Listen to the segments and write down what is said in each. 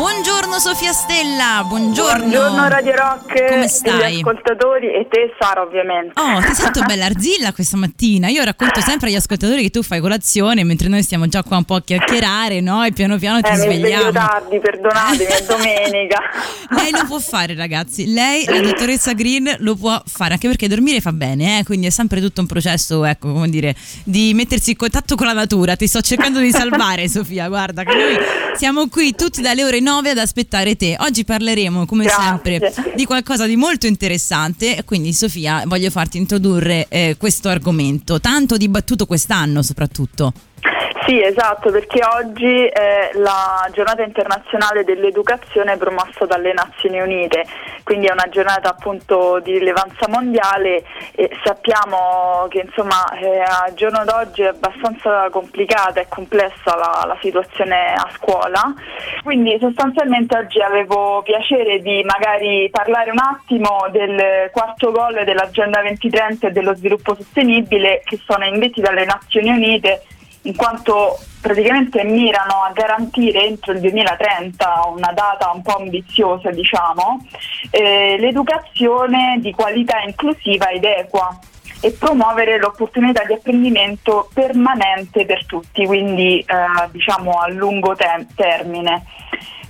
Buongiorno Sofia Stella, buongiorno. Buongiorno Radio Rock. Come stai? gli ascoltatori e te Sara ovviamente. Oh, ti sento bella arzilla questa mattina. Io racconto sempre agli ascoltatori che tu fai colazione mentre noi stiamo già qua un po' a chiacchierare, no? E piano piano ti eh, mi svegliamo. tardi, perdonatemi, è domenica. Lei lo può fare, ragazzi. Lei, la dottoressa Green, lo può fare anche perché dormire fa bene, eh? quindi è sempre tutto un processo, ecco, come dire, di mettersi in contatto con la natura. Ti sto cercando di salvare, Sofia. Guarda, che noi siamo qui tutti dalle ore 9 ad aspettare te. Oggi parleremo, come Grazie. sempre, di qualcosa di molto interessante. Quindi, Sofia, voglio farti introdurre eh, questo argomento, tanto dibattuto quest'anno, soprattutto. Sì, esatto, perché oggi è la giornata internazionale dell'educazione promossa dalle Nazioni Unite, quindi è una giornata appunto di rilevanza mondiale e sappiamo che insomma eh, al giorno d'oggi è abbastanza complicata e complessa la, la situazione a scuola, quindi sostanzialmente oggi avevo piacere di magari parlare un attimo del quarto gol dell'Agenda 2030 e dello sviluppo sostenibile che sono investiti dalle Nazioni Unite in quanto praticamente mirano a garantire entro il 2030, una data un po' ambiziosa diciamo, eh, l'educazione di qualità inclusiva ed equa e promuovere l'opportunità di apprendimento permanente per tutti, quindi eh, diciamo a lungo te- termine.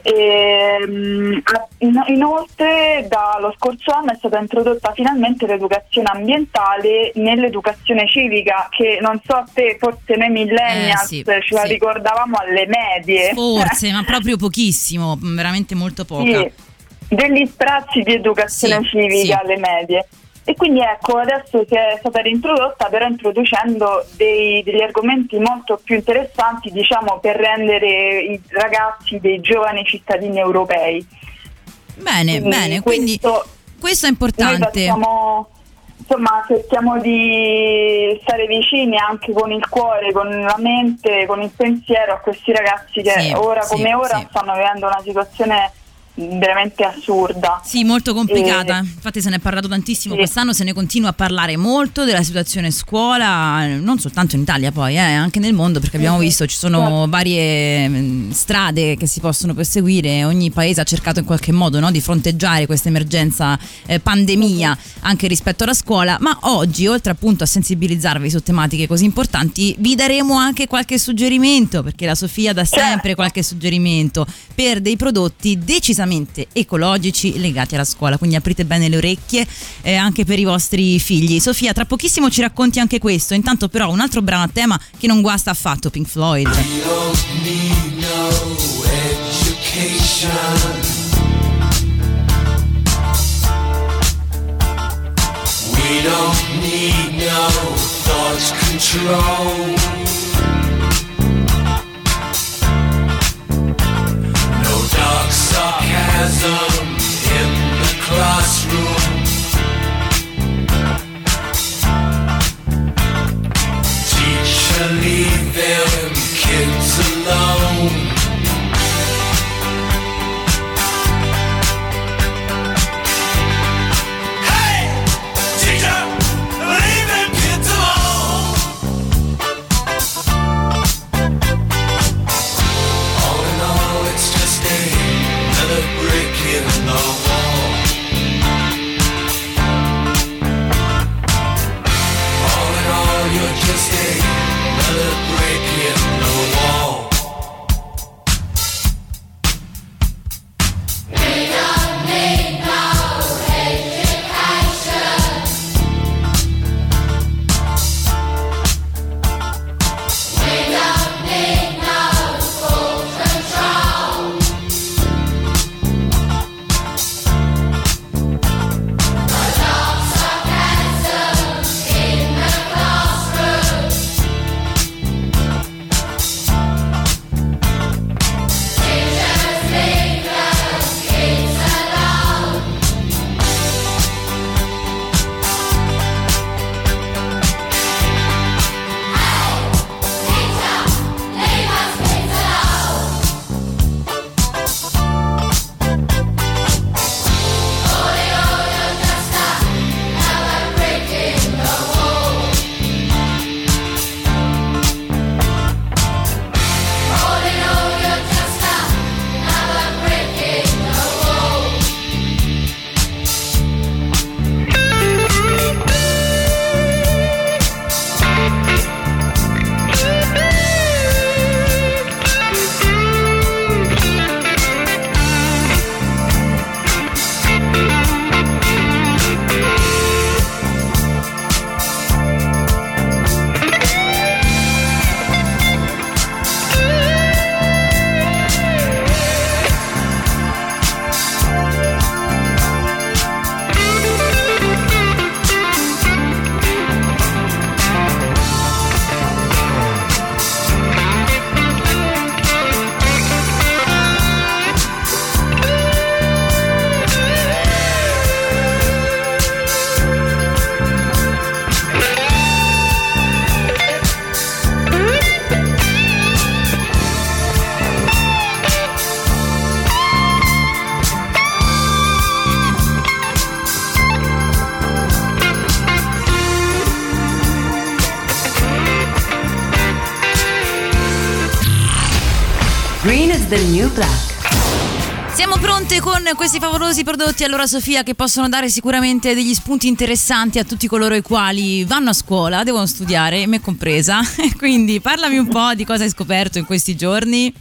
Ehm, in- inoltre dallo scorso anno è stata introdotta finalmente l'educazione ambientale nell'educazione civica che non so te, forse noi millennials Eh, sì, ce la sì. ricordavamo alle medie. Forse, ma proprio pochissimo, veramente molto poca. Sì, degli sprazzi di educazione civica alle medie. E quindi ecco, adesso si è stata reintrodotta però introducendo dei- degli argomenti molto più interessanti, diciamo, per rendere i ragazzi dei giovani cittadini europei. Bene, bene, quindi questo- questo è Noi importante. facciamo, insomma, cerchiamo di stare vicini anche con il cuore, con la mente, con il pensiero a questi ragazzi che Sì, ora sì, come ora sì. stanno vivendo una situazione veramente assurda. Sì, molto complicata. Eh, Infatti se ne è parlato tantissimo sì. quest'anno, se ne continua a parlare molto della situazione scuola, non soltanto in Italia poi, eh, anche nel mondo, perché abbiamo visto ci sono Certo. varie mh, strade che si possono perseguire, ogni paese ha cercato in qualche modo no, di fronteggiare questa emergenza eh, pandemia anche rispetto alla scuola, ma oggi oltre appunto a sensibilizzarvi su tematiche così importanti, vi daremo anche qualche suggerimento, perché la Sofia dà sempre Certo. qualche suggerimento per dei prodotti decisamente ecologici legati alla scuola. Quindi aprite bene le orecchie eh, anche per i vostri figli. Sofia, tra pochissimo ci racconti anche questo. Intanto, però, un altro brano a tema che non guasta affatto, Pink Floyd. We don't need no thought control. The new black. Siamo pronte con questi favolosi prodotti, allora Sofia, che possono dare sicuramente degli spunti interessanti a tutti coloro i quali vanno a scuola, devono studiare, me compresa. Quindi parlami un po' di cosa hai scoperto in questi giorni.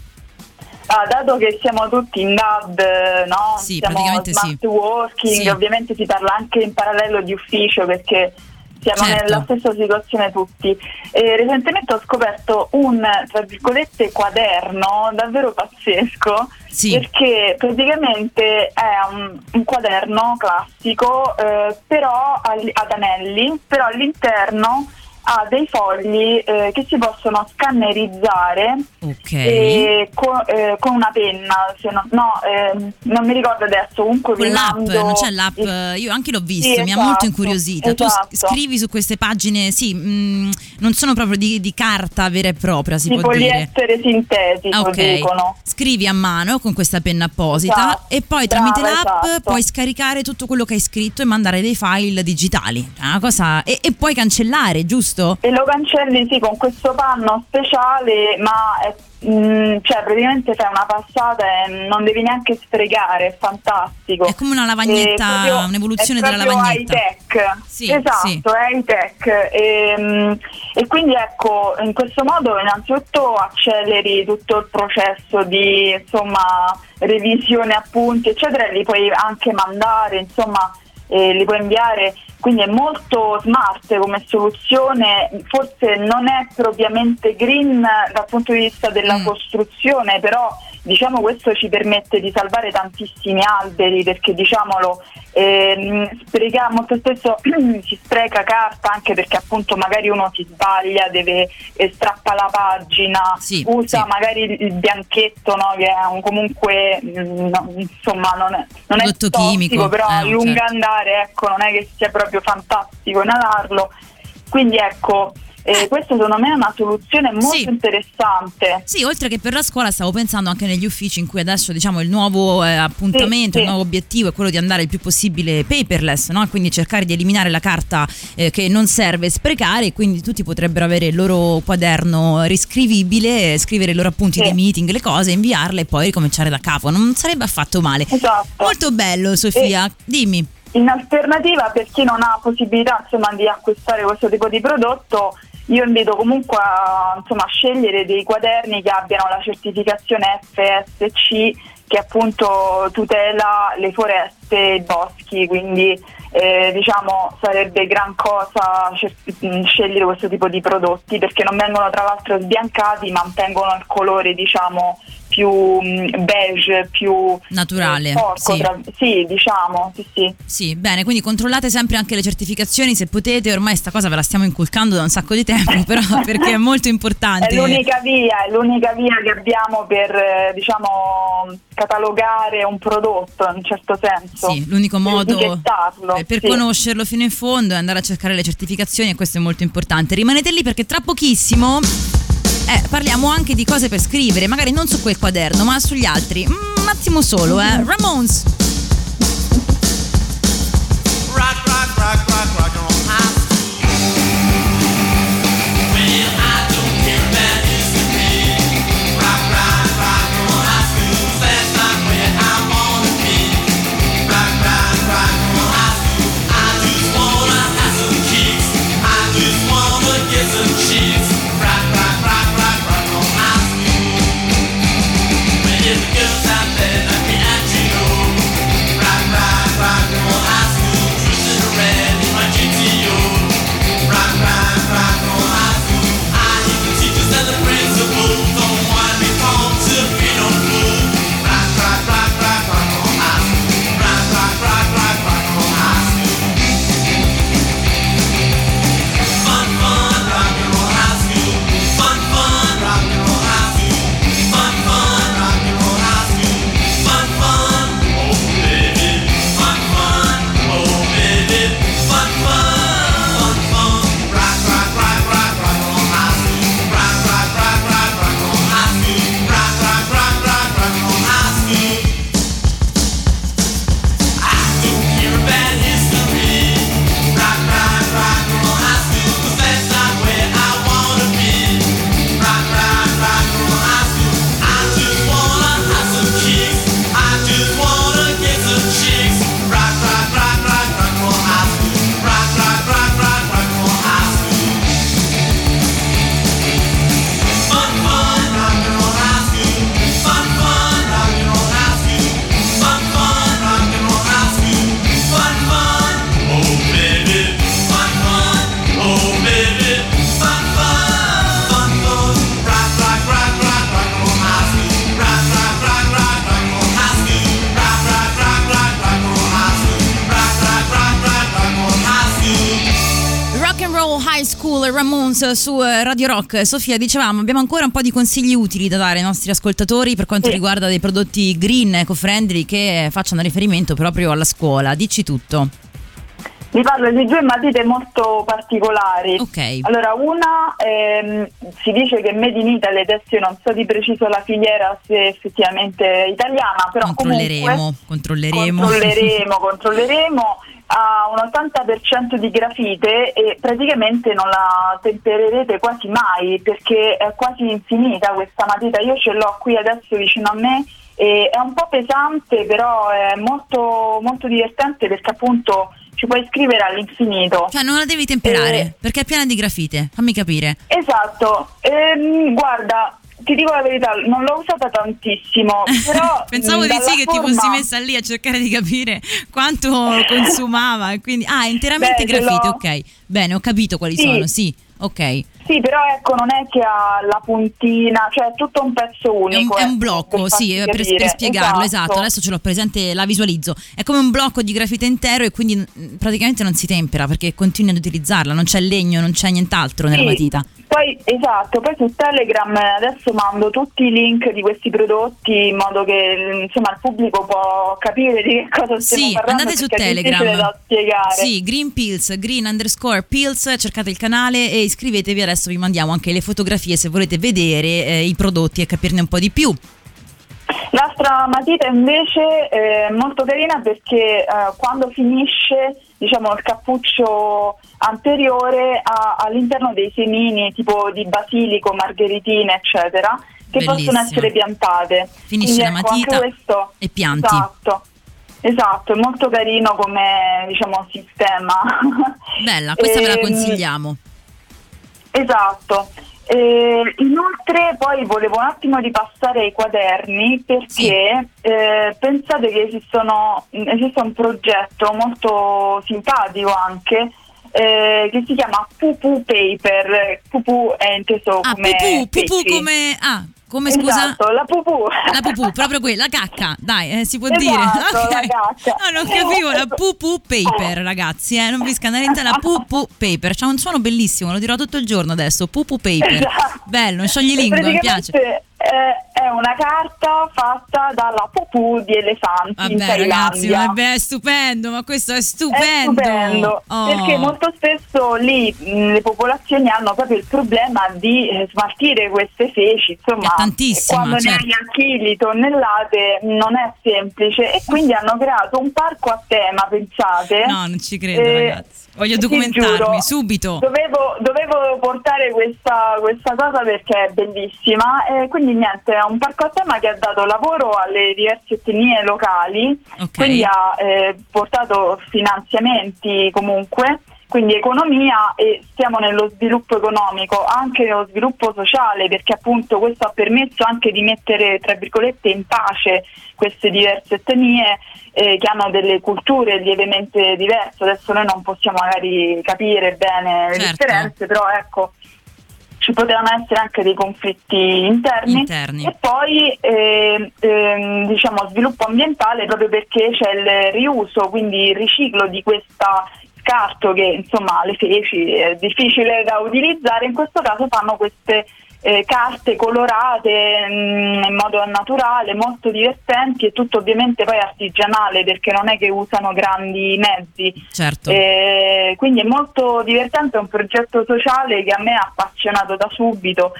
Ah, dato che siamo tutti in DAD, no? Sì, siamo praticamente sì. smart working, Sì. ovviamente si parla anche in parallelo di ufficio perché siamo Certo. nella stessa situazione tutti. E recentemente ho scoperto un, tra virgolette, quaderno davvero pazzesco Sì. perché praticamente è un, un quaderno classico eh, però ad anelli, però all'interno ha dei fogli eh, che si possono scannerizzare Ok. e co- eh, con una penna, se no, ehm, non mi ricordo adesso, comunque Con l'app, non c'è l'app, il- io anche l'ho visto, Sì, mi ha esatto, molto incuriosita. Tu s- esatto. scrivi su queste pagine, sì, mh, non sono proprio di, di carta vera e propria, si di può dire. poliestere sintetico Ah, ok. dicono. Scrivi a mano con questa penna apposita Esatto. e poi Brava, tramite l'app esatto. puoi scaricare tutto quello che hai scritto e mandare dei file digitali. Cosa e, e puoi cancellare, giusto? E lo cancelli sì con questo panno speciale, ma è, mm, cioè praticamente fai una passata e non devi neanche sprecare, è fantastico. È come una lavagnetta, È proprio- un'evoluzione è della lavagnetta. high-tech. Sì, esatto, sì. è high-tech. E, mm, e quindi ecco, in questo modo innanzitutto acceleri tutto il processo di insomma revisione appunti, eccetera, e li puoi anche mandare, insomma, e li puoi inviare. Quindi è molto smart come soluzione, forse non è propriamente green dal punto di vista della Mm. costruzione, però diciamo questo ci permette di salvare tantissimi alberi perché diciamolo ehm, spreca- molto spesso si spreca carta anche perché appunto magari uno si sbaglia, deve eh, strappa la pagina, Sì, usa sì. magari il- bianchetto no, che è un- comunque mm, no, insomma non è, non è tossico, chimico, però eh, a lungo certo. andare ecco non è che sia proprio fantastico inalarlo quindi ecco eh, questa secondo me è una soluzione molto Sì. interessante Sì, oltre che per la scuola stavo pensando anche negli uffici in cui adesso diciamo il nuovo eh, appuntamento, Sì, il sì. nuovo obiettivo è quello di andare il più possibile paperless, no? quindi cercare di eliminare la carta eh, che non serve sprecare e quindi tutti potrebbero avere il loro quaderno riscrivibile, scrivere i loro appunti dei meeting, le cose, inviarle e poi ricominciare da capo, non sarebbe affatto male. esatto Molto bello Sofia, dimmi. In alternativa, per chi non ha possibilità insomma, di acquistare questo tipo di prodotto, io invito comunque a, insomma, a scegliere dei quaderni che abbiano la certificazione FSC che appunto tutela le foreste e i boschi, quindi eh, diciamo sarebbe gran cosa mh, scegliere questo tipo di prodotti perché non vengono tra l'altro sbiancati, mantengono il colore diciamo più mh, beige, più Naturale, sporco, sì. tra- sì, diciamo, sì, sì. Sì, bene, quindi controllate sempre anche le certificazioni se potete, ormai sta cosa ve la stiamo inculcando da un sacco di tempo, però perché è molto importante. È l'unica via, è l'unica via che abbiamo per eh, diciamo catalogare un prodotto in un certo senso. Sì, l'unico modo eh, per sì. conoscerlo fino in fondo è andare a cercare le certificazioni e questo è molto importante. Rimanete lì perché tra pochissimo eh, parliamo anche di cose per scrivere, magari non su quel quaderno, ma sugli altri. Mm, un attimo solo, eh. Ramones. Ramones su eh, Radio Rock. Sofia, dicevamo, abbiamo ancora un po' di consigli utili da dare ai nostri ascoltatori per quanto Sì. riguarda dei prodotti green, eco-friendly che facciano riferimento proprio alla scuola. Dici tutto. Vi parlo di due matite molto particolari. Ok. Allora, una ehm, si dice che Made in Italy, adesso io non so di preciso la filiera se effettivamente è italiana, però Controlleremo, comunque controlleremo. controlleremo, controlleremo. Ha un 80% di grafite e praticamente non la tempererete quasi mai perché è quasi infinita questa matita. Io ce l'ho qui adesso vicino a me e è un po' pesante, però è molto, molto divertente perché appunto ci puoi scrivere all'infinito. Cioè, non la devi temperare Eh. perché è piena di grafite. Fammi capire. Esatto, Ehm, guarda, ti dico la verità, non l'ho usata tantissimo, però Pensavo mh, di sì che ti forma- fossi messa lì a cercare di capire quanto consumava. Quindi, ah, interamente Beh, grafite, ok. Bene, ho capito quali Sì. sono, sì, ok. Sì, però ecco, non è che ha la puntina, cioè è tutto un pezzo È un, unico. è un ecco, blocco, per sì, farti per, per spiegarlo, esatto. Adesso ce l'ho presente, la visualizzo. È come un blocco di grafite intero e quindi mh, praticamente non si tempera perché continui ad utilizzarla, non c'è legno, non c'è nient'altro nella Sì, matita. Poi, esatto, poi su Telegram eh, adesso mando tutti i link di questi prodotti in modo che insomma il pubblico può capire di che cosa stiamo Sì, parlando. andate su Telegram. Sì, Green Pills, Green underscore Pills, cercate il canale e iscrivetevi, adesso vi mandiamo anche le fotografie se volete vedere eh, i prodotti e capirne un po' di più. L'altra matita invece è molto carina perché eh, quando finisce diciamo, il cappuccio anteriore ha all'interno dei semini tipo di basilico, margheritine eccetera che Bellissimo. possono essere piantate. Finisci Quindi, la ecco, matita questo- e pianti. Esatto. Esatto, è molto carino come diciamo, sistema. Bella, questa ve la Ehm, consigliamo. Esatto. Eh, inoltre poi volevo un attimo ripassare ai quaderni perché eh, pensate che esistono, esiste un progetto molto simpatico anche eh, che si chiama Pupu Paper. Pupu è inteso Ah, come pupù pesci. come... Ah, come scusa? Esatto, la pupù. La pupù, proprio quella, la cacca, dai, eh, si può Esatto, dire. la Ok. cacca. Ah, non capivo, la pupù paper, ragazzi, eh, non vi scandalizzate, la pupù paper, c'ha un suono bellissimo, lo dirò tutto il giorno adesso, pupù paper. Esatto. Bello, sciogli lingua, mi piace. Eh, è una carta fatta dalla pupù di elefanti Vabbè, ragazzi, vabbè, è stupendo, ma questo è È stupendo. stupendo, Oh. perché molto spesso lì mh, le popolazioni hanno proprio il problema di eh, smaltire queste feci, insomma, quando ne certo. hai a chili, tonnellate, non è semplice e quindi hanno creato un parco a tema, pensate. No, non ci credo, Eh, ragazzi. Voglio documentarmi giuro, subito. Dovevo, dovevo portare questa, questa cosa perché è bellissima e quindi niente, è un parco a tema che ha dato lavoro alle diverse etnie locali, Ok. quindi ha eh, portato finanziamenti comunque, quindi economia e stiamo nello sviluppo economico, anche nello sviluppo sociale perché appunto questo ha permesso anche di mettere tra virgolette in pace queste diverse etnie eh, che hanno delle culture lievemente diverse, adesso noi non possiamo magari capire bene le Certo. differenze, però ecco ci potevano essere anche dei conflitti interni, Interni. e poi eh, ehm, diciamo sviluppo ambientale proprio perché c'è il riuso, quindi il riciclo di questa scarto che insomma le feci è difficile da utilizzare, in questo caso fanno queste eh, carte colorate mm, in modo naturale, molto divertenti e tutto ovviamente poi artigianale perché non è che usano grandi mezzi. Certo. Eh, quindi è molto divertente, è un progetto sociale che a me ha appassionato da subito.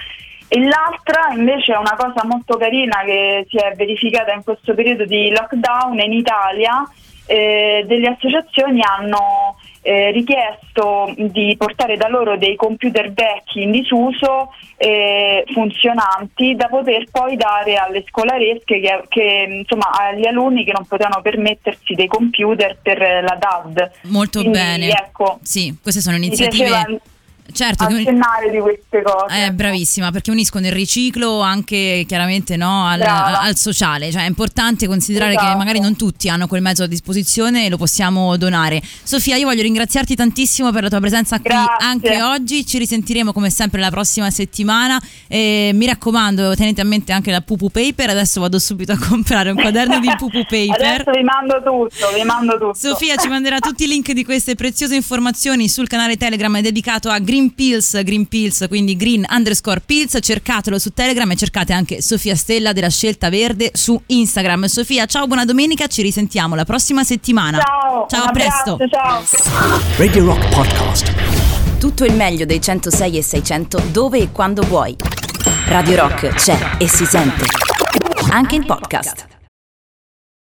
E l'altra invece è una cosa molto carina che si è verificata in questo periodo di lockdown in Italia. Eh, delle associazioni hanno eh, richiesto di portare da loro dei computer vecchi in disuso eh, funzionanti da poter poi dare alle scolaresche che, che, insomma agli alunni che non potevano permettersi dei computer per la DAD. Molto Quindi, bene. Ecco, Sì, queste sono iniziative. Certo, che- accennare di queste cose. Eh, bravissima, perché uniscono il riciclo anche chiaramente no, al, al sociale, cioè è importante considerare che Esatto. magari non tutti hanno quel mezzo a disposizione e lo possiamo donare. Sofia, io voglio ringraziarti tantissimo per la tua presenza qui Grazie. anche oggi, ci risentiremo come sempre la prossima settimana e mi raccomando tenete a mente anche la Pupu Paper, adesso vado subito a comprare un quaderno di Pupu Paper. Adesso vi mando tutto, vi mando tutto. Sofia ci manderà tutti i link di queste preziose informazioni sul canale Telegram dedicato a Green Green Pills, Green Pills, quindi Green underscore Pills, cercatelo su Telegram e cercate anche Sofia Stella della Scelta Verde su Instagram. Sofia, ciao, buona domenica, ci risentiamo la prossima settimana. Ciao, ciao a presto. ciao. Radio Rock Podcast. Tutto il meglio dei 106 e 600 dove e quando vuoi. Radio Rock c'è e si sente. Anche in podcast.